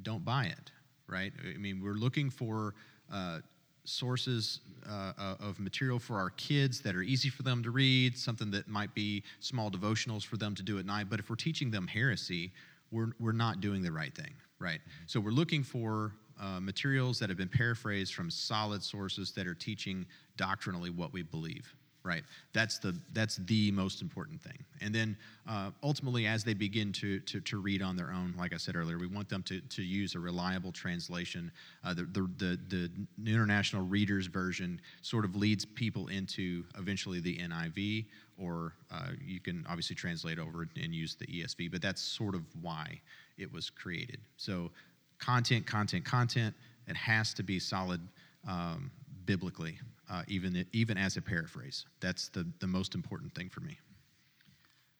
don't buy it, right? I mean, we're looking for uh, sources uh, of material for our kids that are easy for them to read, something that might be small devotionals for them to do at night. But if we're teaching them heresy, we're, we're not doing the right thing, right? So we're looking for uh, materials that have been paraphrased from solid sources that are teaching doctrinally what we believe right? That's the that's the most important thing. And then uh, ultimately as they begin to, to to read on their own like i said earlier we want them to to use a reliable translation. Uh, the, the the the international readers version sort of leads people into eventually the niv or uh, you can obviously translate over and use the esv but that's sort of why it was created. So content content content it has to be solid um, biblically uh, even even as a paraphrase. That's the the most important thing for me.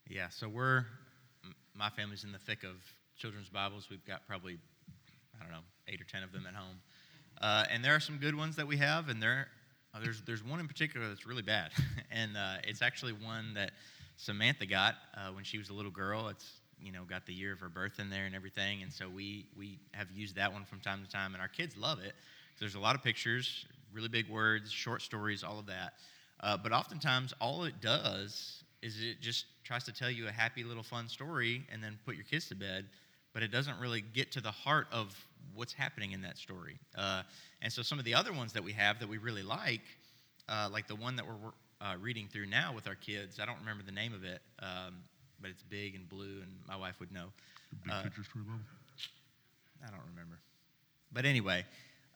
Yeah, so we're my family's in the thick of children's Bibles. We've got probably I don't know eight or ten of them at home, uh, and there are some good ones that we have, and there uh, there's there's one in particular that's really bad, *laughs* and uh, it's actually one that Samantha got uh, when she was a little girl. It's you know got the year of her birth in there and everything, and so we we have used that one from time to time, and our kids love it. There's a lot of pictures, really big words, short stories, all of that. Uh, but oftentimes, all it does is it just tries to tell you a happy little fun story and then put your kids to bed, but it doesn't really get to the heart of what's happening in that story. Uh, and so, some of the other ones that we have that we really like, uh, like the one that we're uh, reading through now with our kids, I don't remember the name of it, um, but it's big and blue, and my wife would know. Big Uh, picture Bible. I don't remember. But anyway,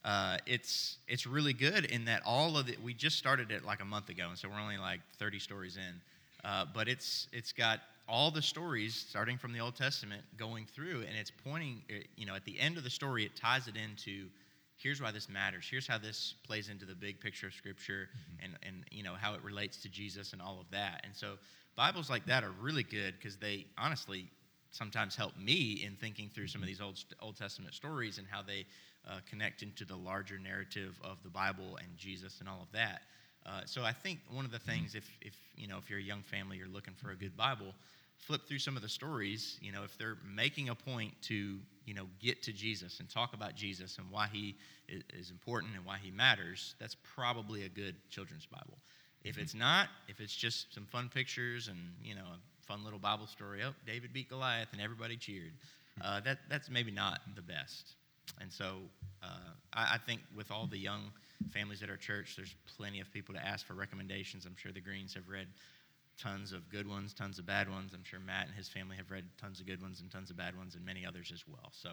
uh, it's it's really good in that all of it. We just started it like a month ago, and so we're only like 30 stories in. Uh, but it's it's got all the stories starting from the Old Testament going through, and it's pointing. uh, You know, at the end of the story, it ties it into. Here's why this matters. Here's how this plays into the big picture of Scripture, and and you know how it relates to Jesus and all of that. And so Bibles like that are really good because they honestly sometimes help me in thinking through some of these old Old Testament stories and how they uh, connect into the larger narrative of the Bible and Jesus and all of that. Uh, so I think one of the things, if if you know, if you're a young family, you're looking for a good Bible, flip through some of the stories. You know, if they're making a point to you know get to Jesus and talk about Jesus and why he is important and why he matters, that's probably a good children's Bible. If it's not, if it's just some fun pictures and you know a fun little Bible story, oh David beat Goliath and everybody cheered, uh, that that's maybe not the best. And so uh, I, I think with all the young families at our church, there's plenty of people to ask for recommendations. I'm sure the Greens have read tons of good ones, tons of bad ones. I'm sure Matt and his family have read tons of good ones and tons of bad ones, and many others as well. So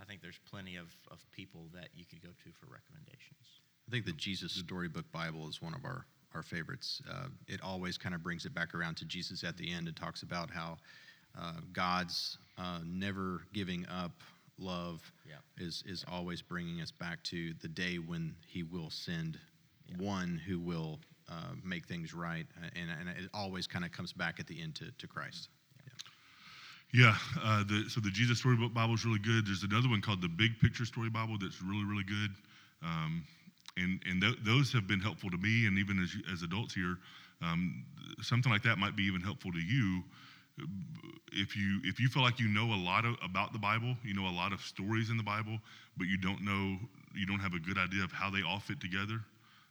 I think there's plenty of, of people that you could go to for recommendations. I think the Jesus Storybook Bible is one of our, our favorites. Uh, it always kind of brings it back around to Jesus at the end and talks about how uh, God's uh, never giving up love Yeah. is, is always bringing us back to the day when He will send one who will uh, make things right. Uh, And, and it always kind of comes back at the end to, to Christ. Yeah, uh, the, so the Jesus Storybook Bible is really good. There's another one called the Big Picture Story Bible that's really, really good. Um, and and th- those have been helpful to me, and even as, as adults here, um, something like that might be even helpful to you if you if you feel like you know a lot of, about the Bible, you know a lot of stories in the Bible, but you don't know you don't have a good idea of how they all fit together.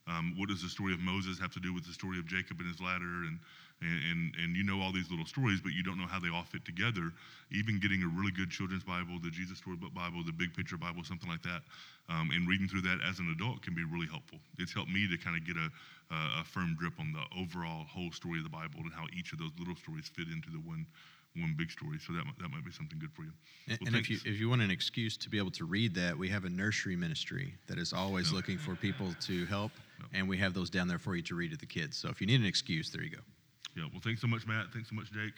Um, what does the story of Moses have to do with the story of Jacob and his ladder? And, and, and, you know all these little stories, but you don't know how they all fit together. Even getting a really good children's Bible, the Jesus Storybook Bible, the Big Picture Bible, something like that, um, and reading through that as an adult can be really helpful. It's helped me to kind of get a, a firm grip on the overall whole story of the Bible and how each of those little stories fit into the one one big story. So that, that might be something good for you. And, Well, and if you if you want an excuse to be able to read that, we have a nursery ministry that is always looking for people to help, and we have those down there for you to read to the kids. So if you need an excuse, there you go. Yeah, well, thanks so much, Matt. Thanks so much, Jake.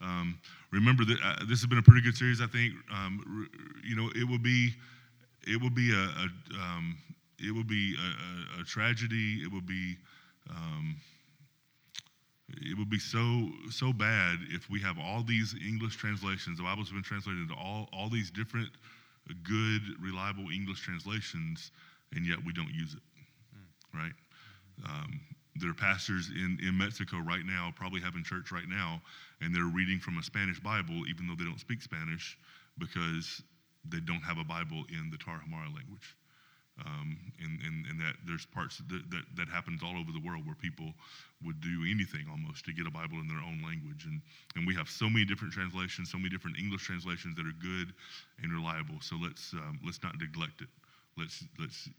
Um, remember that uh, this has been a pretty good series. I think um, r- you know it will be it will be a, a um, it will be a, a, a tragedy. It will be um, it would be so so bad if we have all these English translations. The Bible's been translated into all all these different good, reliable English translations, and yet we don't use it. Right? Um, there are pastors in, in Mexico right now, probably having church right now, and they're reading from a Spanish Bible, even though they don't speak Spanish, because they don't have a Bible in the Tarahumara language. Um, and, and, and that there's parts that, that, that happens all over the world where people would do anything almost to get a Bible in their own language. And, and we have so many different translations, so many different English translations that are good and reliable. So let's, um, let's not neglect it. Let's, let's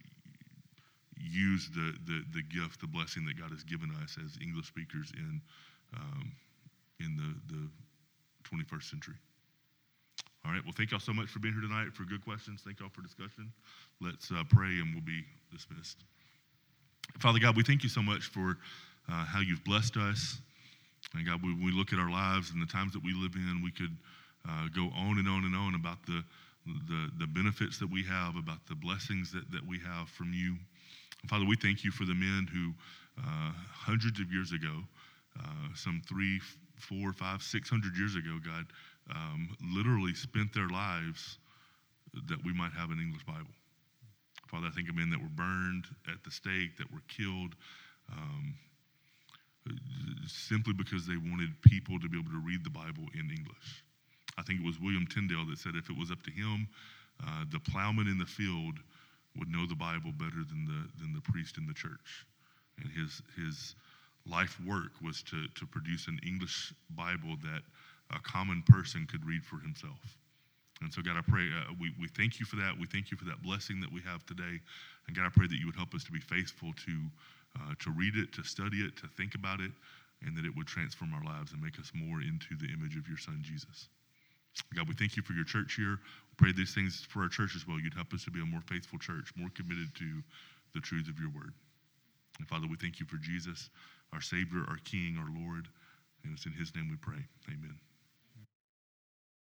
use the, the, the gift, the blessing that God has given us as English speakers in, um, in the, the 21st century. All right. Well, thank y'all so much for being here tonight, for good questions. Thank y'all for discussion. Let's uh, pray and we'll be dismissed. Father God, we thank you so much for uh, how you've blessed us. And God, when we look at our lives and the times that we live in, we could uh, go on and on and on about the, the, the benefits that we have, about the blessings that, that we have from you. Father, we thank you for the men who, uh, hundreds of years ago, uh, some three, four, five, six hundred years ago, God, um, literally spent their lives that we might have an English Bible. Father, I think of men that were burned at the stake, that were killed, um, simply because they wanted people to be able to read the Bible in English. I think it was William Tyndale that said if it was up to him, uh, the plowman in the field would know the Bible better than the than the priest in the church. And his his life work was to to produce an English Bible that a common person could read for himself. And so, God, I pray uh, we, we thank you for that. We thank you for that blessing that we have today. And God, I pray that you would help us to be faithful to uh, to read it, to study it, to think about it, and that it would transform our lives and make us more into the image of your Son, Jesus. God, we thank you for your church here. We pray these things for our church as well. You'd help us to be a more faithful church, more committed to the truths of your word. And Father, we thank you for Jesus, our Savior, our King, our Lord. And it's in his name we pray. Amen.